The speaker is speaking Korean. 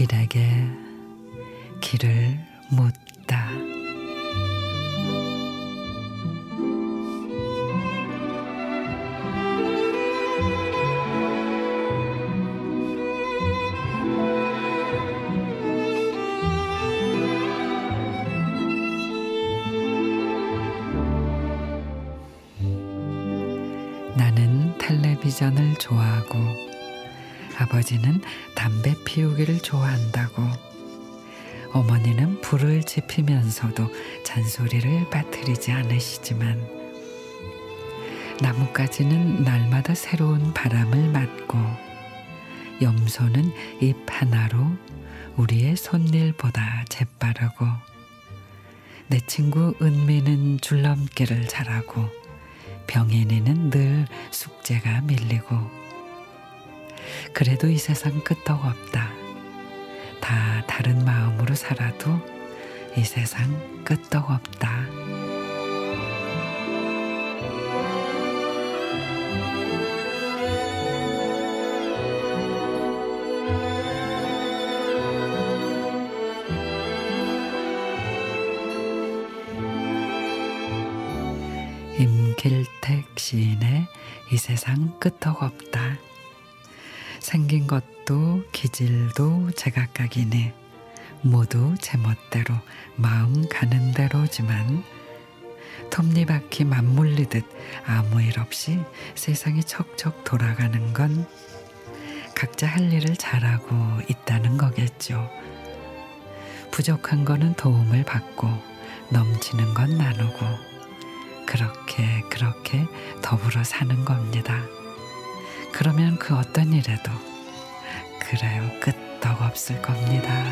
길에게 길을 묻다. 나는 텔레비전을 좋아하고 아버지는 담배 피우기를 좋아한다고. 어머니는 불을 지피면서도 잔소리를 빠뜨리지 않으시지만 나뭇가지는 날마다 새로운 바람을 맞고 염소는 잎 하나로 우리의 손일보다 재빠르고 내 친구 은미는 줄넘기를 잘하고 병인이는 늘 숙제가 밀리고 그래도 이 세상 끄떡 없다. 다 다른 마음으로 살아도 이 세상 끄떡 없다. 길택 시인의 이 세상 끄떡 없다. 생긴 것도 기질도 제각각이니 모두 제 멋대로 마음 가는 대로지만 톱니바퀴 맞물리듯 아무 일 없이 세상이 척척 돌아가는 건 각자 할 일을 잘하고 있다는 거겠죠. 부족한 거는 도움을 받고 넘치는 건 나누고 그렇게 그렇게 더불어 사는 겁니다. 그러면 그 어떤 일에도 그래요 끄떡 없을 겁니다.